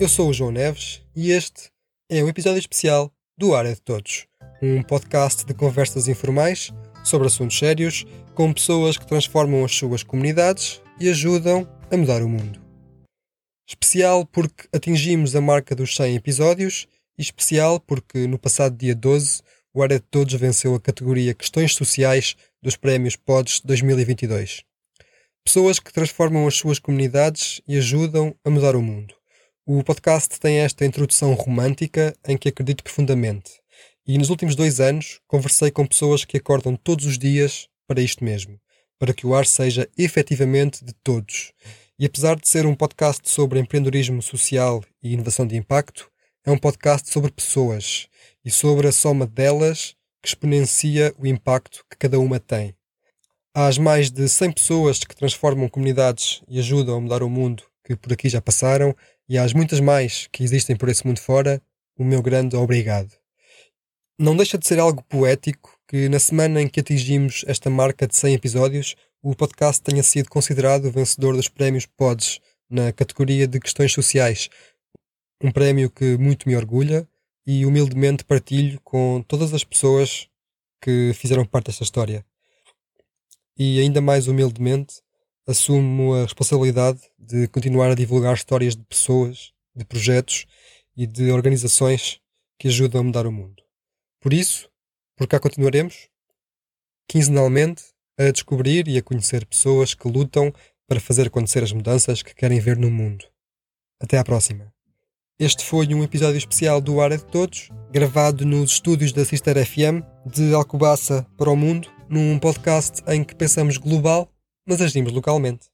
Eu sou o João Neves e este é um episódio especial do Área de Todos, um podcast de conversas informais sobre assuntos sérios com pessoas que transformam as suas comunidades e ajudam a mudar o mundo. Especial porque atingimos a marca dos 100 episódios e especial porque no passado dia 12 o Área de Todos venceu a categoria Questões Sociais dos Prémios PODS 2022. Pessoas que transformam as suas comunidades e ajudam a mudar o mundo. O podcast tem esta introdução romântica em que acredito profundamente. E nos últimos dois anos conversei com pessoas que acordam todos os dias para isto mesmo, para que o ar seja efetivamente de todos. E apesar de ser um podcast sobre empreendedorismo social e inovação de impacto, é um podcast sobre pessoas e sobre a soma delas que exponencia o impacto que cada uma tem. Há as mais de 100 pessoas que transformam comunidades e ajudam a mudar o mundo que por aqui já passaram e às muitas mais que existem por esse mundo fora, o meu grande obrigado. Não deixa de ser algo poético que na semana em que atingimos esta marca de 100 episódios, o podcast tenha sido considerado vencedor dos prémios Pods na categoria de questões sociais. Um prémio que muito me orgulha e humildemente partilho com todas as pessoas que fizeram parte desta história. E ainda mais humildemente, assumo a responsabilidade de continuar a divulgar histórias de pessoas, de projetos e de organizações que ajudam a mudar o mundo. Por isso, por cá continuaremos, quinzenalmente, a descobrir e a conhecer pessoas que lutam para fazer acontecer as mudanças que querem ver no mundo. Até à próxima. Este foi um episódio especial do Área de Todos, gravado nos estúdios da Sister FM, de Alcobaça para o Mundo, num podcast em que pensamos global mas agimos localmente.